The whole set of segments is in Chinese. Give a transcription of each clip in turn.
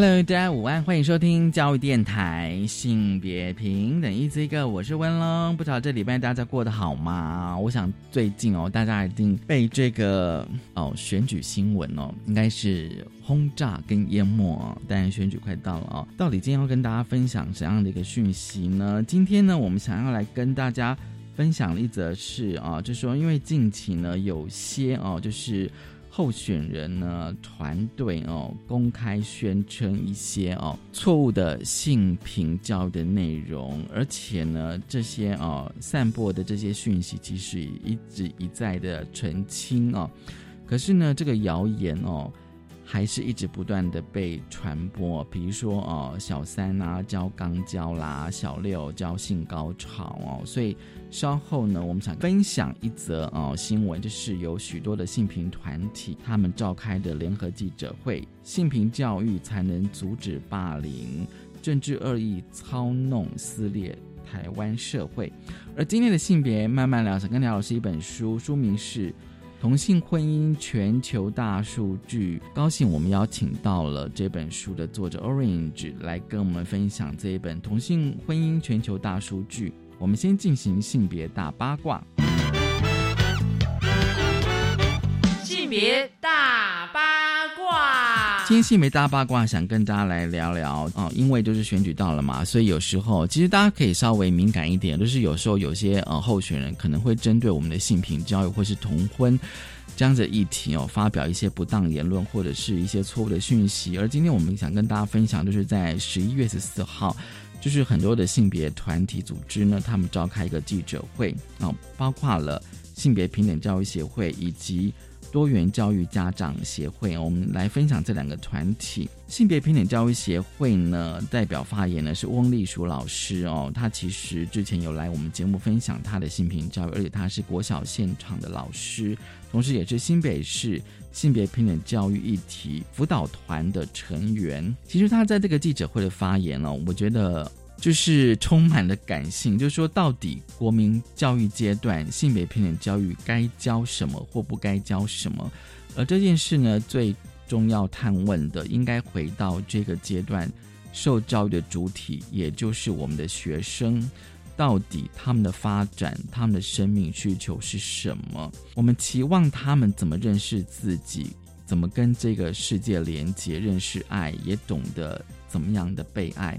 Hello，大家午安，欢迎收听教育电台性别平等一 Z 个，我是温龙。不知道这礼拜大家过得好吗？我想最近哦，大家一定被这个哦选举新闻哦，应该是轰炸跟淹没。当然选举快到了哦，到底今天要跟大家分享怎样的一个讯息呢？今天呢，我们想要来跟大家分享的一则是啊，就是说因为近期呢，有些哦，就是。候选人呢，团队哦，公开宣称一些哦错误的性平教育的内容，而且呢，这些哦散播的这些讯息，其实一直一再的澄清哦，可是呢，这个谣言哦。还是一直不断的被传播，比如说哦，小三啊教肛交啦，小六教性高潮哦，所以稍后呢，我们想分享一则哦新闻，就是有许多的性平团体他们召开的联合记者会，性平教育才能阻止霸凌、政治恶意操弄、撕裂台湾社会。而今天的性别慢慢聊，想跟梁老师一本书，书名是。同性婚姻全球大数据，高兴我们邀请到了这本书的作者 Orange 来跟我们分享这一本同性婚姻全球大数据。我们先进行性别大八卦。性别大八卦。今天性别大八卦，想跟大家来聊聊哦，因为就是选举到了嘛，所以有时候其实大家可以稍微敏感一点，就是有时候有些呃候选人可能会针对我们的性平教育或是同婚这样子议题哦，发表一些不当言论或者是一些错误的讯息。而今天我们想跟大家分享，就是在十一月十四号，就是很多的性别团体组织呢，他们召开一个记者会啊，包括了性别平等教育协会以及。多元教育家长协会，我们来分享这两个团体。性别平等教育协会呢，代表发言呢是翁立淑老师哦，他其实之前有来我们节目分享他的性平教育，而且他是国小现场的老师，同时也是新北市性别平等教育议题辅导团的成员。其实他在这个记者会的发言呢，我觉得。就是充满了感性，就是说，到底国民教育阶段性别平等教育该教什么或不该教什么？而这件事呢，最重要探问的，应该回到这个阶段受教育的主体，也就是我们的学生，到底他们的发展、他们的生命需求是什么？我们期望他们怎么认识自己，怎么跟这个世界连接，认识爱，也懂得怎么样的被爱。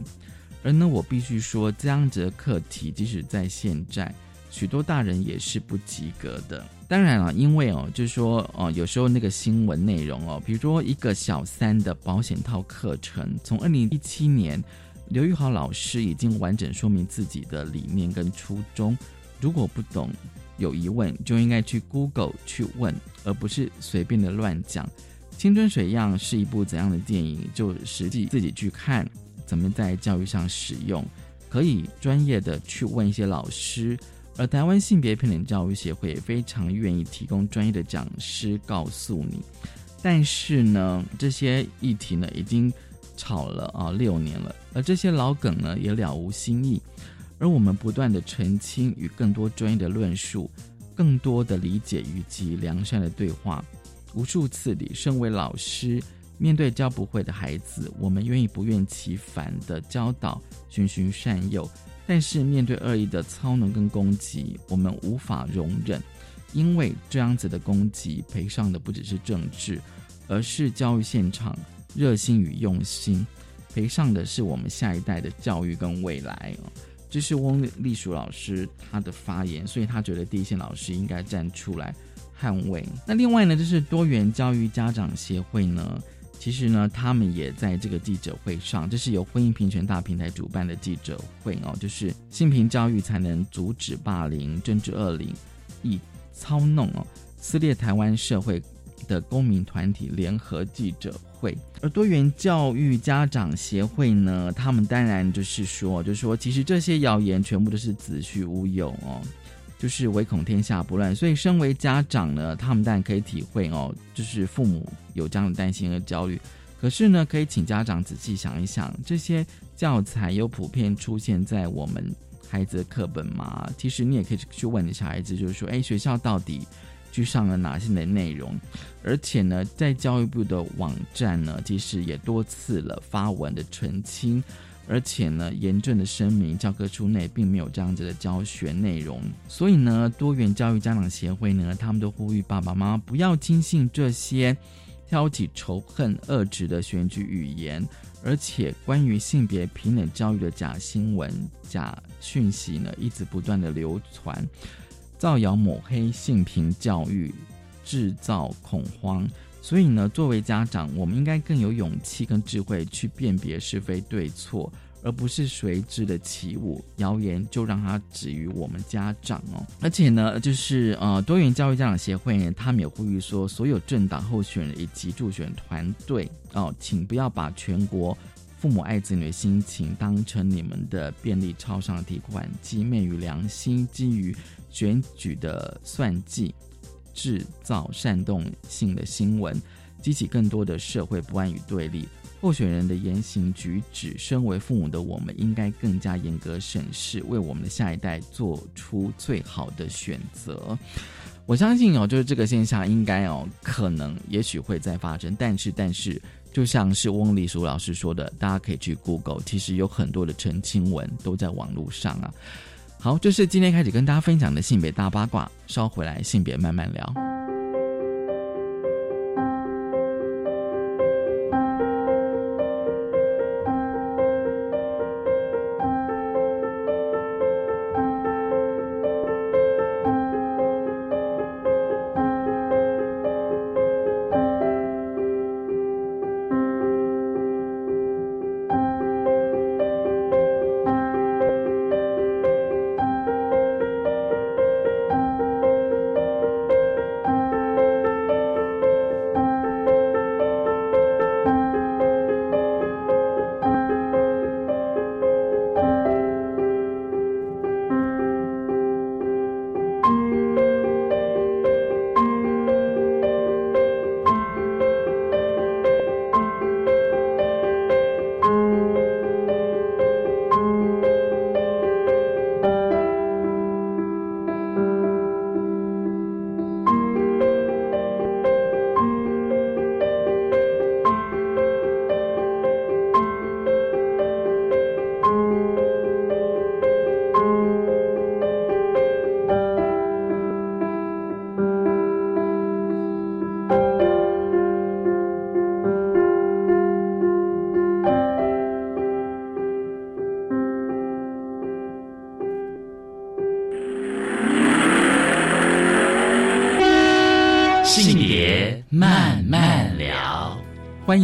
而呢，我必须说，这样子的课题，即使在现在，许多大人也是不及格的。当然了，因为哦，就是说哦，有时候那个新闻内容哦，比如说一个小三的保险套课程，从二零一七年，刘玉豪老师已经完整说明自己的理念跟初衷。如果不懂、有疑问，就应该去 Google 去问，而不是随便的乱讲。《青春水样》是一部怎样的电影？就实际自己去看。怎么在教育上使用？可以专业的去问一些老师，而台湾性别平等教育协会也非常愿意提供专业的讲师告诉你。但是呢，这些议题呢已经吵了啊六年了，而这些老梗呢也了无新意。而我们不断的澄清与更多专业的论述，更多的理解以及良善的对话，无数次里，身为老师。面对教不会的孩子，我们愿意不厌其烦的教导、循循善诱；但是面对恶意的操弄跟攻击，我们无法容忍，因为这样子的攻击赔上的不只是政治，而是教育现场热心与用心，赔上的是我们下一代的教育跟未来哦这是翁立书老师他的发言，所以他觉得第一线老师应该站出来捍卫。那另外呢，就是多元教育家长协会呢。其实呢，他们也在这个记者会上，这是由婚姻平权大平台主办的记者会哦，就是性平教育才能阻止霸凌、政治恶灵以操弄哦，撕裂台湾社会的公民团体联合记者会。而多元教育家长协会呢，他们当然就是说，就是说，其实这些谣言全部都是子虚乌有哦，就是唯恐天下不乱。所以，身为家长呢，他们当然可以体会哦，就是父母有这样的担心和焦虑。可是呢，可以请家长仔细想一想，这些教材有普遍出现在我们孩子的课本吗？其实你也可以去问你小孩子，就是说，哎，学校到底去上了哪些的内容？而且呢，在教育部的网站呢，其实也多次了发文的澄清，而且呢，严正的声明，教科书内并没有这样子的教学内容。所以呢，多元教育家长协会呢，他们都呼吁爸爸妈妈不要轻信这些。挑起仇恨、恶质的选举语言，而且关于性别平等教育的假新闻、假讯息呢，一直不断的流传，造谣抹黑性平教育，制造恐慌。所以呢，作为家长，我们应该更有勇气跟智慧去辨别是非对错。而不是随之的起舞，谣言就让它止于我们家长哦。而且呢，就是呃，多元教育家长协会呢，他们也呼吁说，所有政党候选人以及助选团队哦，请不要把全国父母爱子女的心情当成你们的便利超商提款机，昧于良心，基于选举的算计，制造煽动性的新闻，激起更多的社会不安与对立。候选人的言行举止，身为父母的我们，应该更加严格审视，为我们的下一代做出最好的选择。我相信哦，就是这个现象应该哦，可能也许会再发生，但是但是，就像是翁立书老师说的，大家可以去 Google，其实有很多的澄清文都在网络上啊。好，这是今天开始跟大家分享的性别大八卦，稍回来性别慢慢聊。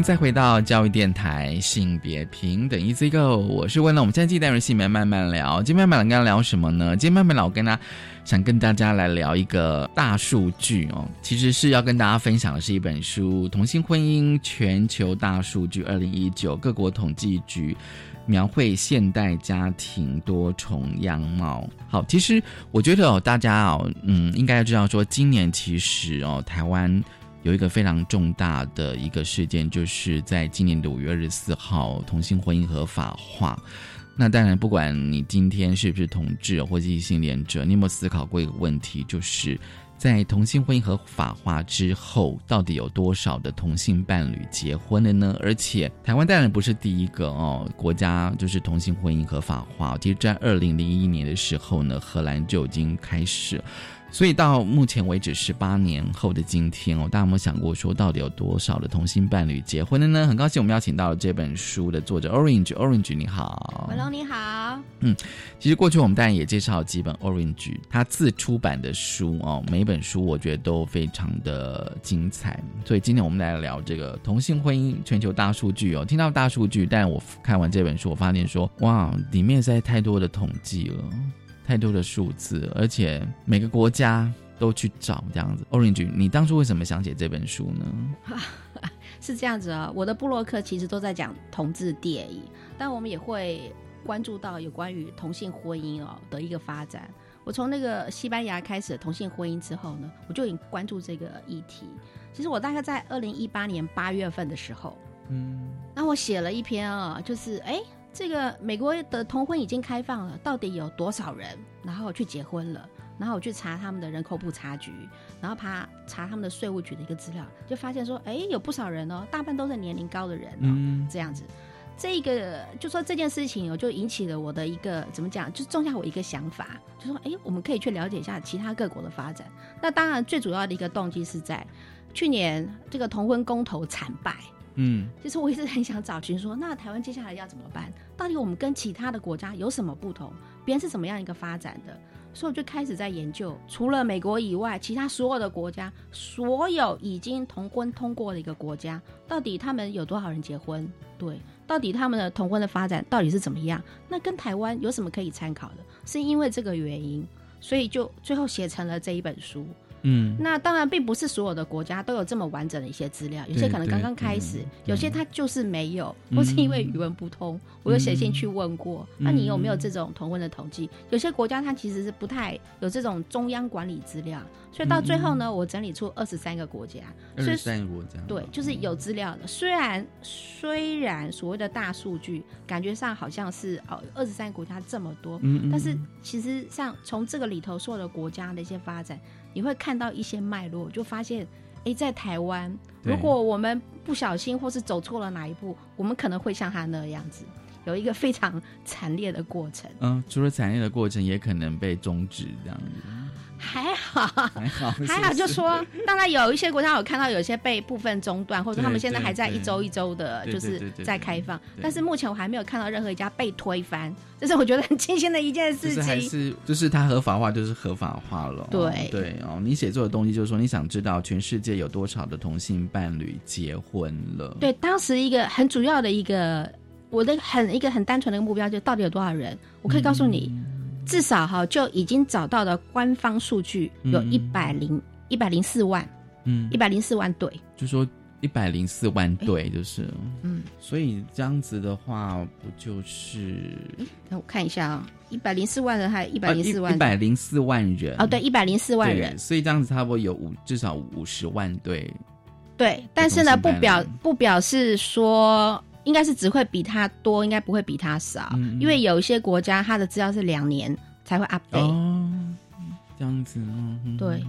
再回到教育电台性别平等 Easy Go，我是温乐。我们现在继续带入性别慢慢聊。今天慢慢聊，跟聊什么呢？今天慢慢聊，我跟他想跟大家来聊一个大数据哦。其实是要跟大家分享的是一本书《同性婚姻全球大数据二零一九各国统计局描绘现代家庭多重样貌》。好，其实我觉得哦，大家哦，嗯，应该知道说，今年其实哦，台湾。有一个非常重大的一个事件，就是在今年的五月二十四号，同性婚姻合法化。那当然，不管你今天是不是同志或者异性恋者，你有没有思考过一个问题，就是在同性婚姻合法化之后，到底有多少的同性伴侣结婚了呢？而且，台湾当然不是第一个哦，国家就是同性婚姻合法化。其实，在二零零一年的时候呢，荷兰就已经开始。所以到目前为止，十八年后的今天哦，大家有没有想过说，到底有多少的同性伴侣结婚了呢？很高兴我们邀请到了这本书的作者 Orange，Orange 你好文龙你好。嗯，其实过去我们当然也介绍几本 Orange 他自出版的书哦，每一本书我觉得都非常的精彩。所以今天我们来聊这个同性婚姻全球大数据哦。听到大数据，但我看完这本书，我发现说，哇，里面实在太多的统计了。太多的数字，而且每个国家都去找这样子。Orange，你当初为什么想写这本书呢？是这样子啊、我的布洛克其实都在讲同志电影，但我们也会关注到有关于同性婚姻哦的一个发展。我从那个西班牙开始同性婚姻之后呢，我就已经关注这个议题。其实我大概在二零一八年八月份的时候，嗯，那我写了一篇啊，就是哎，这个美国的同婚已经开放了，到底有多少人然后去结婚了？然后我去查他们的人口普查局，然后查查他们的税务局的一个资料，就发现说，哎，有不少人哦，大半都是年龄高的人哦，嗯这样子。这个就说这件事情哦，就引起了我的一个怎么讲，就种下我一个想法，就说，哎，我们可以去了解一下其他各国的发展。那当然，最主要的一个动机是在去年这个同婚公投惨败，嗯其实我一直很想找寻说，那台湾接下来要怎么办？到底我们跟其他的国家有什么不同？别人是怎么样一个发展的？所以我就开始在研究，除了美国以外，其他所有的国家，所有已经同婚通过的一个国家，到底他们有多少人结婚？对，到底他们的同婚的发展到底是怎么样？那跟台湾有什么可以参考的？是因为这个原因，所以就最后写成了这一本书。嗯，那当然，并不是所有的国家都有这么完整的一些资料，有些可能刚刚开始，有些它就是没有，或是因为语文不通。我有写信去问过，那你有没有这种同婚的统计？有些国家它其实是不太有这种中央管理资料，所以到最后呢，我整理出二十三个国家，二十三个国家，对，就是有资料的。虽然虽然所谓的大数据感觉上好像是哦，二十三个国家这么多，嗯，嗯但是其实像从这个里头所有的国家的一些发展，你会看到一些脉络，就发现，诶，在台湾，如果我们不小心或是走错了哪一步，我们可能会像他那样子，有一个非常惨烈的过程。嗯，除了惨烈的过程，也可能被终止这样子，还好，还好，还好，就说，当然有一些国家我看到有些被部分中断，或者对他们现在还在一周一周的，就是在开放。但是目前我还没有看到任何一家被推翻，这是我觉得很庆幸的一件事就是还情。是就是它合法化就是合法化了。对对哦，你写作的东西就是说你想知道全世界有多少的同性伴侣结婚了。对，当时一个很主要的一个，我的很一个很单纯的一个目标，就是到底有多少人？我可以告诉你，至少哈就已经找到的官方数据有嗯一百零一百零四万，嗯。一，百零四万对。就说一百零四万对，就是，嗯，所以这样子的话，不就是那我看一下啊，一百零四万人还一百零四万一百零四万人。哦，对，一百零四万人，所以这样子差不多有五至少五十万对。对，但是呢，不表不表示说。应该是只会比他多，应该不会比他少，因为有一些国家它的资料是两年才会 update。哦，这样子，嗯，嗯对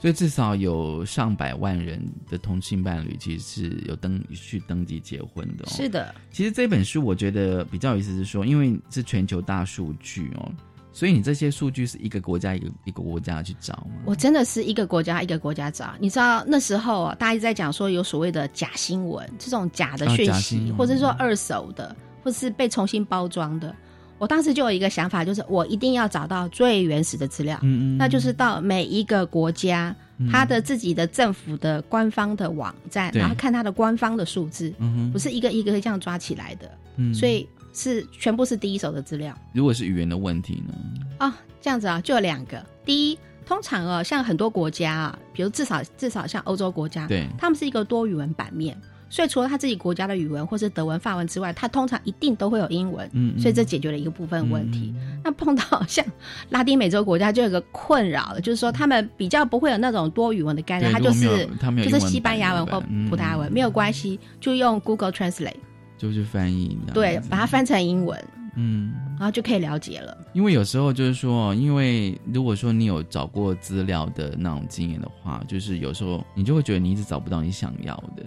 所以至少有上百万人的同性伴侣其实是有登去登记结婚的、哦。是的，其实这本书我觉得比较有意思是说，因为是全球大数据哦，所以你这些数据是一个国家一个一个国家去找吗？我真的是一个国家一个国家找。你知道那时候啊，大家一直在讲说有所谓的假新闻，这种假的啊讯息，或者是说二手的，或是被重新包装的。我当时就有一个想法，就是我一定要找到最原始的资料，嗯嗯，那就是到每一个国家。嗯它的自己的政府的官方的网站，对然后看它的官方的数字，嗯哼，不是一个一个这样抓起来的，嗯所以是全部是第一手的资料如果是语言的问题呢？啊。这样子啊，就有两个。第一，通常哦，像很多国家啊，比如至少至少像欧洲国家，对，他们是一个多语文版面，所以除了他自己国家的语文或是德文、法文之外，他通常一定都会有英文，嗯，嗯所以这解决了一个部分问题。嗯那碰到像拉丁美洲国家，就有个困扰了，就是说他们比较不会有那种多语文的概念，他就是他就是西班牙文或葡萄牙文、没有关系，就用 Google Translate 就是翻译，对，把它翻成英文，嗯。然后就可以了解了。因为有时候就是说，因为如果说你有找过资料的那种经验的话，就是有时候你就会觉得你一直找不到你想要的，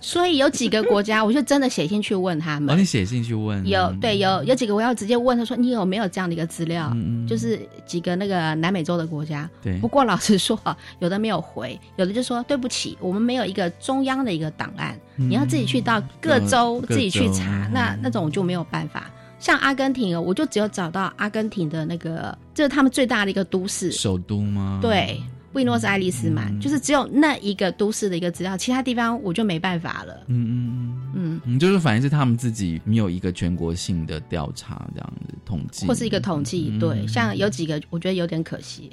所以有几个国家，我就真的写信去问他。们哦你，写信去问，有对有有几个我要直接问他说，你有没有这样的一个资料？就是几个那个南美洲的国家，对。不，过老实说，有的没有回，有的就说对不起，我们没有一个中央的一个档案，你要自己去到各州各自己去查，嗯。那那种我就没有办法。像阿根廷哦，我就只有找到阿根廷的那个，这是他们最大的一个都市，首都吗？对，布宜诺斯艾利斯嘛，嗯。就是只有那一个都市的一个资料，其他地方我就没办法了。嗯，嗯嗯嗯，就是反正是他们自己没有一个全国性的调查这样子统计，或是一个统计，嗯。对，像有几个我觉得有点可惜，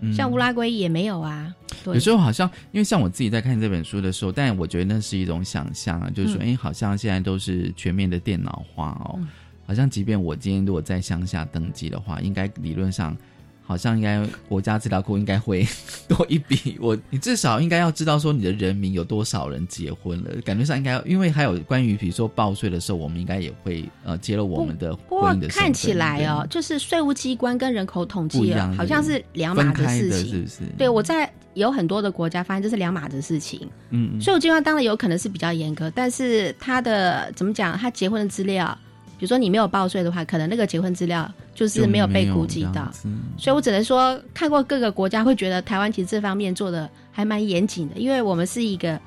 嗯。像乌拉圭也没有啊。对。有时候好像，因为像我自己在看这本书的时候，但我觉得那是一种想象啊，就是说，哎、好像现在都是全面的电脑化哦，嗯好像即便我今天如果在乡下登记的话，应该理论上。好像应该国家资料库应该会多一笔，我你至少应该要知道说你的人民有多少人结婚了，感觉上应该，因为还有关于比如说报税的时候，我们应该也会呃揭露我们的看起来哦，就是税务机关跟人口统计好像是两码分开事情。的是不是？对，我在有很多的国家发现这是两码子事情。嗯嗯税务机关当然有可能是比较严格，但是他的怎么讲？他结婚的资料，比如说你没有报税的话，可能那个结婚资料就是没有被估计到。所以我只能说，看过各个国家，会觉得台湾其实这方面做的还蛮严谨的，因为我们是一个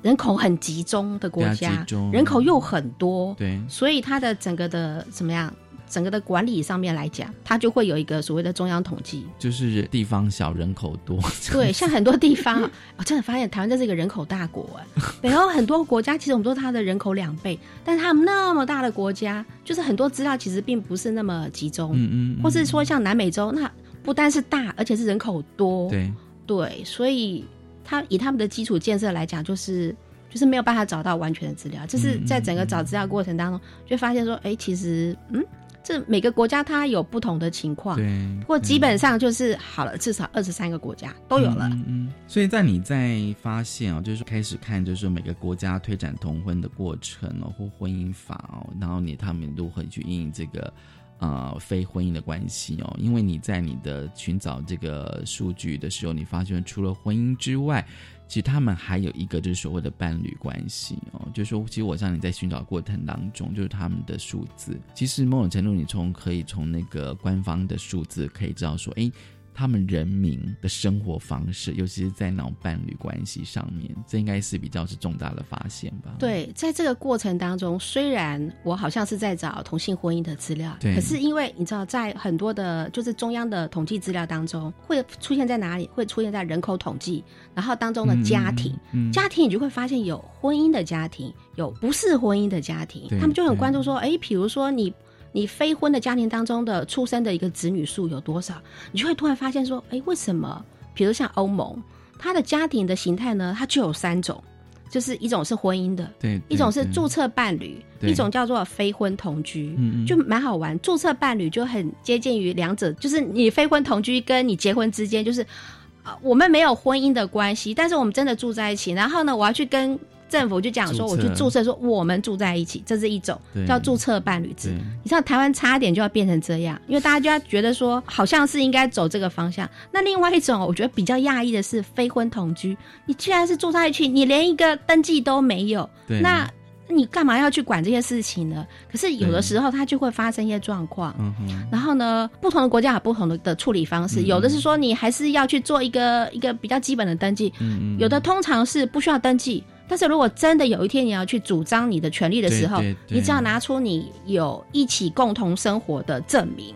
人口很集中的国家，人口又很多，对，所以它的整个的怎么样？整个的管理上面来讲，它就会有一个所谓的中央统计。就是地方小，人口多。对，像很多地方，我真的发现台湾这是一个人口大国哎。北欧很多国家其实我们都是它的人口两倍，但是他们那么大的国家，就是很多资料其实并不是那么集中，嗯嗯，嗯或是说像南美洲，那不单是大，而且是人口多。对，对，所以他以他们的基础建设来讲，就是就是没有办法找到完全的资料，就是在整个找资料过程当中，就会发现说，哎，其实嗯，这每个国家它有不同的情况。对，不过基本上就是好了，至少二十三个国家都有了。嗯嗯，所以在你在发现哦，就是开始看，就是每个国家推展同婚的过程哦，或婚姻法哦，然后你他们如何去应这个呃非婚姻的关系哦，因为你在你的寻找这个数据的时候，你发现除了婚姻之外。其实他们还有一个就是所谓的伴侣关系哦，就是说，其实我像你在寻找过程当中，就是他们的数字，其实某种程度你从可以从那个官方的数字可以知道说，哎，他们人民的生活方式，尤其是在那种伴侣关系上面，这应该是比较是重大的发现吧？对，在这个过程当中，虽然我好像是在找同性婚姻的资料，对可是因为你知道，在很多的就是中央的统计资料当中，会出现在哪里？会出现在人口统计，然后当中的家庭，嗯，嗯家庭你就会发现有婚姻的家庭，有不是婚姻的家庭，他们就很关注说，哎，比如说你。你非婚的家庭当中的出生的一个子女数有多少？你就会突然发现说，哎，为什么？比如像欧盟，它的家庭的形态呢，它就有三种，就是一种是婚姻的，对，一种是注册伴侣，一种叫做非婚同居，嗯嗯就蛮好玩。注册伴侣就很接近于两者，就是你非婚同居跟你结婚之间，就是啊、我们没有婚姻的关系，但是我们真的住在一起。然后呢，我要去跟政府就讲说，我去注册说我们住在一起，这是一种叫注册伴侣制。你知道台湾差点就要变成这样，因为大家就要觉得说，好像是应该走这个方向。那另外一种，我觉得比较讶异的是非婚同居，你既然是住在一起，你连一个登记都没有，那你干嘛要去管这些事情呢？可是有的时候它就会发生一些状况。嗯，然后呢，不同的国家有不同的的处理方式，嗯有的是说你还是要去做一个一个比较基本的登记，嗯嗯，有的通常是不需要登记。但是如果真的有一天你要去主张你的权利的时候，你只要拿出你有一起共同生活的证明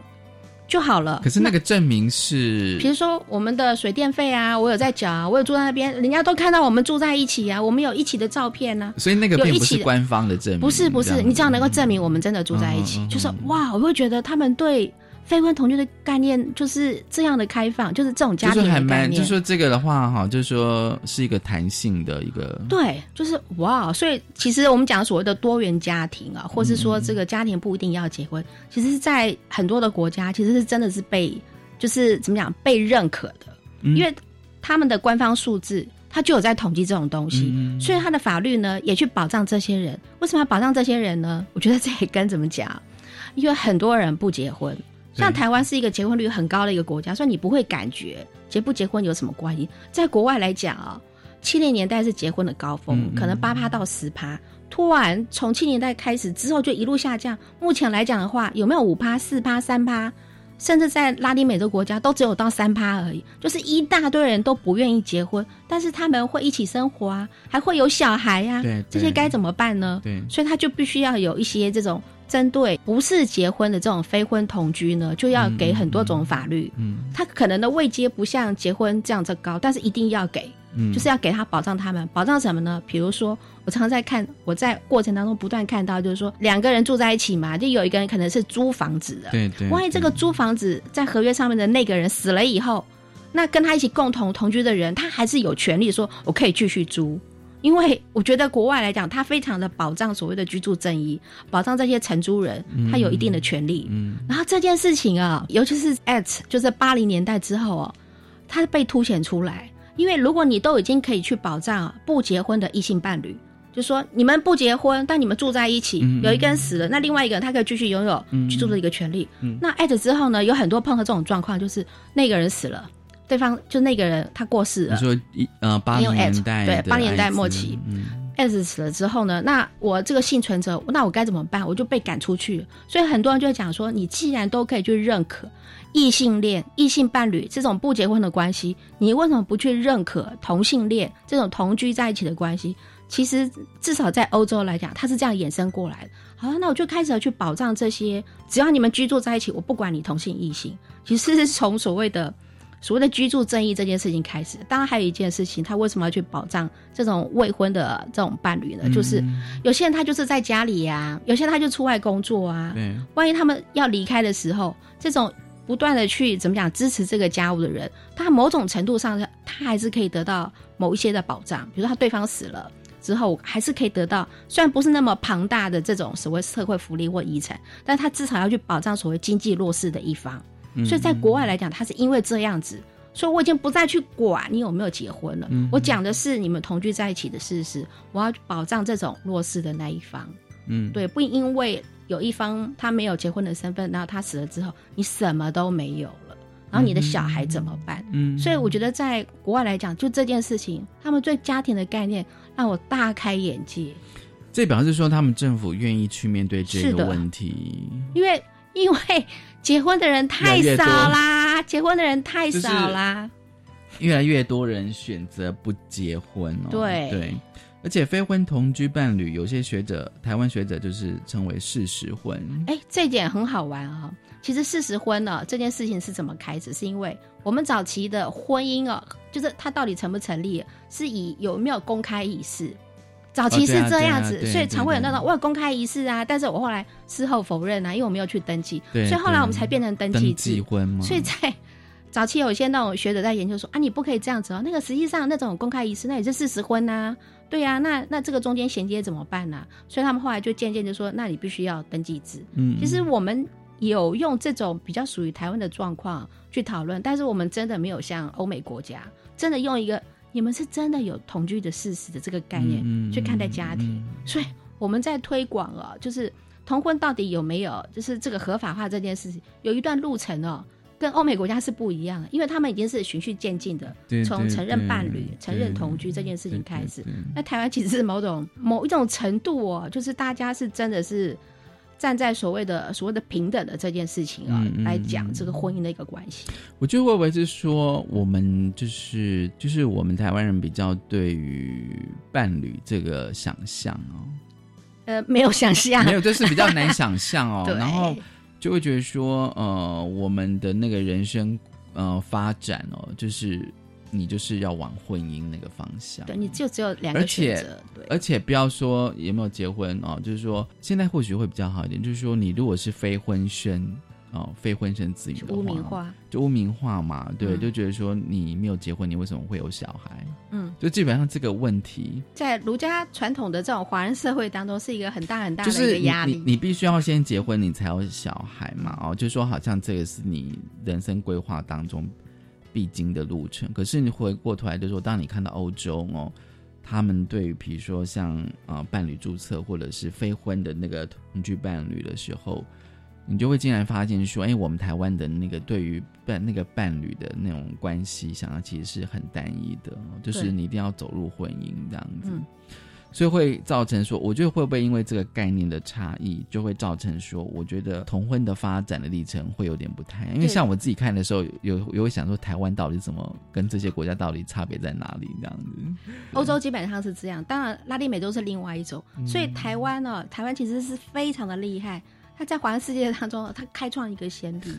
就好了。可是那个证明是比如说我们的水电费啊，我有在缴啊，我有住在那边，人家都看到我们住在一起啊，我们有一起的照片呢、所以那个并不是官方的证明，不是不是，你只要能够证明我们真的住在一起，就是嗯哇，我会觉得他们对非婚同居的概念就是这样的开放，就是这种家庭就是还蛮，的概念。就说这个的话哈，就是说是一个弹性的一个，对，就是哇，所以其实我们讲所谓的多元家庭啊，或是说这个家庭不一定要结婚，其实是在很多的国家其实是真的是被就是怎么讲被认可的，嗯因为他们的官方数字他就有在统计这种东西，嗯所以他的法律呢也去保障这些人。为什么要保障这些人呢？我觉得这也跟怎么讲，因为很多人不结婚。像台湾是一个结婚率很高的一个国家，所以你不会感觉结不结婚有什么关系。在国外来讲啊、七零年代是结婚的高峰，可能八趴到十趴，突然从七零年代开始之后就一路下降。目前来讲的话，有没有五趴、四趴、三趴？甚至在拉丁美洲国家都只有到三趴而已，就是一大堆人都不愿意结婚，但是他们会一起生活啊，还会有小孩呀、这些该怎么办呢？对所以他就必须要有一些这种针对不是结婚的这种非婚同居呢，就要给很多种法律。嗯他可能的位阶不像结婚这样子高，但是一定要给，嗯，就是要给他保障他们。保障什么呢？比如说，我常常在看，我在过程当中不断看到，就是说两个人住在一起嘛，就有一个人可能是租房子的，对对，万一这个租房子在合约上面的那个人死了以后，那跟他一起共同同居的人，他还是有权利说我可以继续租。因为我觉得国外来讲，他非常的保障所谓的居住正义，保障这些承租人他有一定的权利。嗯，然后这件事情啊，尤其是 at 就是八零年代之后哦，它被凸显出来。因为如果你都已经可以去保障不结婚的异性伴侣，就说你们不结婚，但你们住在一起，有一个人死了，那另外一个人他可以继续拥有居住的一个权利。那艾特之后呢，有很多碰到这种状况，就是那个人死了。对方就那个人，他过世了。你说一呃八零年代对八零年代末期，S 死了之后呢，那我这个幸存者，那我该怎么办？我就被赶出去。所以很多人就讲说，你既然都可以去认可异性恋、异性伴侣这种不结婚的关系，你为什么不去认可同性恋这种同居在一起的关系？其实至少在欧洲来讲，它是这样衍生过来的。好，那我就开始去保障这些，只要你们居住在一起，我不管你同性异性。其实是从所谓的。所谓的居住正义这件事情开始，当然还有一件事情，他为什么要去保障这种未婚的这种伴侣呢？就是有些人他就是在家里呀，有些人他就出外工作啊。万一他们要离开的时候，这种不断的去怎么讲支持这个家务的人，他某种程度上他还是可以得到某一些的保障。比如说他对方死了之后，还是可以得到虽然不是那么庞大的这种所谓社会福利或遗产，但他至少要去保障所谓经济弱势的一方。所以，在国外来讲，他是因为这样子，所以我已经不再去管你有没有结婚了。我讲的是你们同居在一起的事实，我要保障这种弱势的那一方。嗯，对，不因为有一方他没有结婚的身份，然后他死了之后，你什么都没有了，然后你的小孩怎么办？嗯，所以我觉得在国外来讲，就这件事情，他们对家庭的概念让我大开眼界。这表示说，他们政府愿意去面对这个问题，因为。因为结婚的人太少啦，结婚的人太少啦，越来越多人选择不结婚哦。对对，而且非婚同居伴侣，有些学者，台湾学者就是称为事实婚。哎，这点很好玩啊。其实事实婚呢，这件事情是怎么开始？是因为我们早期的婚姻哦，就是它到底成不成立，是以有没有公开仪式。早期是这样子，所以常会有那种我有公开仪式啊，但是我后来事后否认啊，因为我没有去登记，所以后来我们才变成登记制。所以在早期有一些那种学者在研究说啊，你不可以这样子哦，那个实际上那种公开仪式那也是事实婚呐，对呀，那那这个中间衔接怎么办呢？所以他们后来就渐渐就说，那你必须要登记制。嗯，其实我们有用这种比较属于台湾的状况去讨论，但是我们真的没有像欧美国家真的用一个。你们是真的有同居的事实的这个概念去看待家庭，所以我们在推广哦，就是同婚到底有没有，就是这个合法化这件事情，有一段路程哦，跟欧美国家是不一样的，因为他们已经是循序渐进的，从承认伴侣、承认同居这件事情开始。那台湾其实是某种某一种程度哦，就是大家是真的是。站在所谓的所谓的平等的这件事情啊来讲，这个婚姻的一个关系，我觉得会不会是说，我们就是就是我们台湾人比较对于伴侣这个想象哦，呃，没有想象，没有，就是比较难想象哦，然后就会觉得说，呃，我们的那个人生呃发展哦，就是。你就是要往婚姻那个方向，对，你就只有两个选择，对，而且不要说有没有结婚哦，就是说现在或许会比较好一点，就是说你如果是非婚生哦，非婚生子女的污名化，就污名化嘛，对，就觉得说你没有结婚，你为什么会有小孩？嗯，就基本上这个问题，在儒家传统的这种华人社会当中，是一个很大很大的一个压力。你你必须要先结婚，你才有小孩嘛，哦，就说好像这个是你人生规划当中。必经的路程，可是你回过头来就说，当你看到欧洲哦，他们对于比如说像啊伴侣注册或者是非婚的那个同居伴侣的时候，你就会竟然发现说，哎，我们台湾的那个对于伴那个伴侣的那种关系，想要其实是很单一的，就是你一定要走入婚姻这样子。所以会造成说，我觉得会不会因为这个概念的差异，就会造成说，我觉得同婚的发展的历程会有点不太。因为像我自己看的时候，有有想说，台湾到底怎么跟这些国家到底差别在哪里这样子？欧洲基本上是这样，当然拉丁美洲是另外一种。所以台湾呢，台湾其实是非常的厉害，它在华人世界当中，它开创一个先例。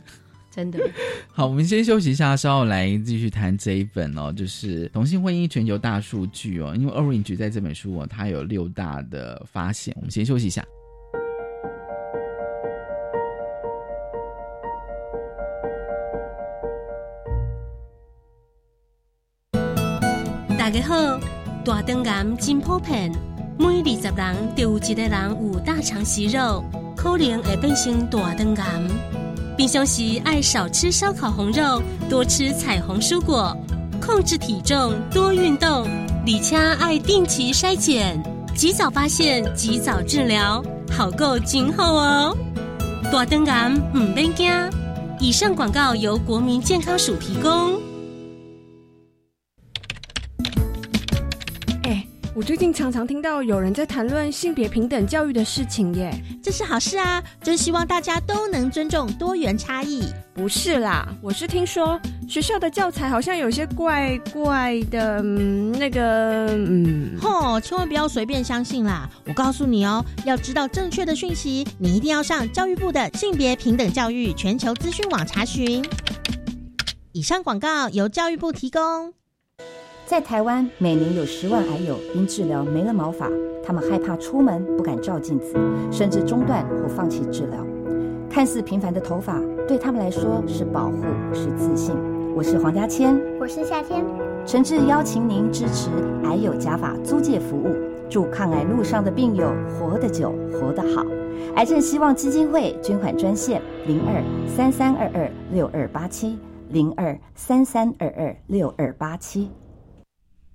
真的 好，我们先休息一下，稍后来继续谈这一本哦，就是同性婚姻全球大数据哦。因为 Orange 在这本书哦，它有六大的发现。我们先休息一下。大家好，大肠癌真普遍，每二十人就有一个人有大肠息肉，可能会变成大肠癌。冰箱媳爱少吃烧烤红肉，多吃彩虹蔬果，控制体重，多运动，李家爱定期筛检，及早发现，及早治疗，好够今后哦。大灯眼唔免惊。以上广告由国民健康署提供。我最近常常听到有人在谈论性别平等教育的事情耶，这是好事啊！真希望大家都能尊重多元差异。不是啦，我是听说学校的教材好像有些怪怪的，嗯、那个，嗯，吼，千万不要随便相信啦！我告诉你哦，要知道正确的讯息，你一定要上教育部的性别平等教育全球资讯网查询。以上广告由教育部提供。在台湾，每年有十万癌友因治疗没了毛发，他们害怕出门，不敢照镜子，甚至中断或放弃治疗。看似平凡的头发，对他们来说是保护，是自信。我是黄家千，我是夏天，诚挚邀请您支持癌友假发租借服务，祝抗癌路上的病友活得久，活得好。癌症希望基金会捐款专线：零二三三二二六二八七零二三三二二六二八七。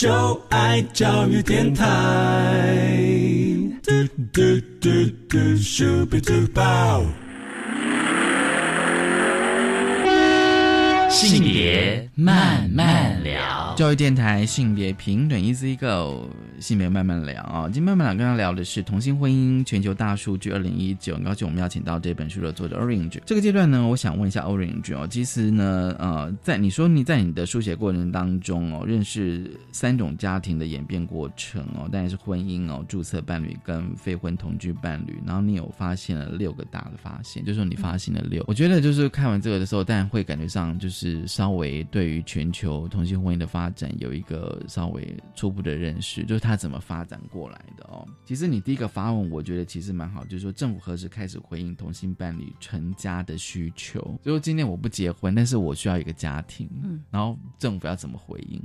就爱教育电台。嘟嘟嘟嘟，Super Duper。性别慢慢聊，教育电台性别平等 Easy Go，性别慢慢聊啊。今天慢慢聊跟他聊的是同性婚姻全球大数据二零一九，很高兴我们邀请到这本书的作者 Orange。这个阶段呢，我想问一下 Orange 哦，其实呢，呃，在你说你在你的书写过程当中哦，认识三种家庭的演变过程哦，当然是婚姻哦、注册伴侣跟非婚同居伴侣，然后你有发现了六个大的发现，就是说你发现了六，我觉得就是看完这个的时候，当然会感觉上就是稍微对于全球同性婚姻的发展有一个稍微初步的认识，就是它怎么发展过来的哦。其实你第一个发问，我觉得其实蛮好，就是说政府何时开始回应同性伴侣成家的需求？就是今天我不结婚，但是我需要一个家庭，嗯，然后政府要怎么回应？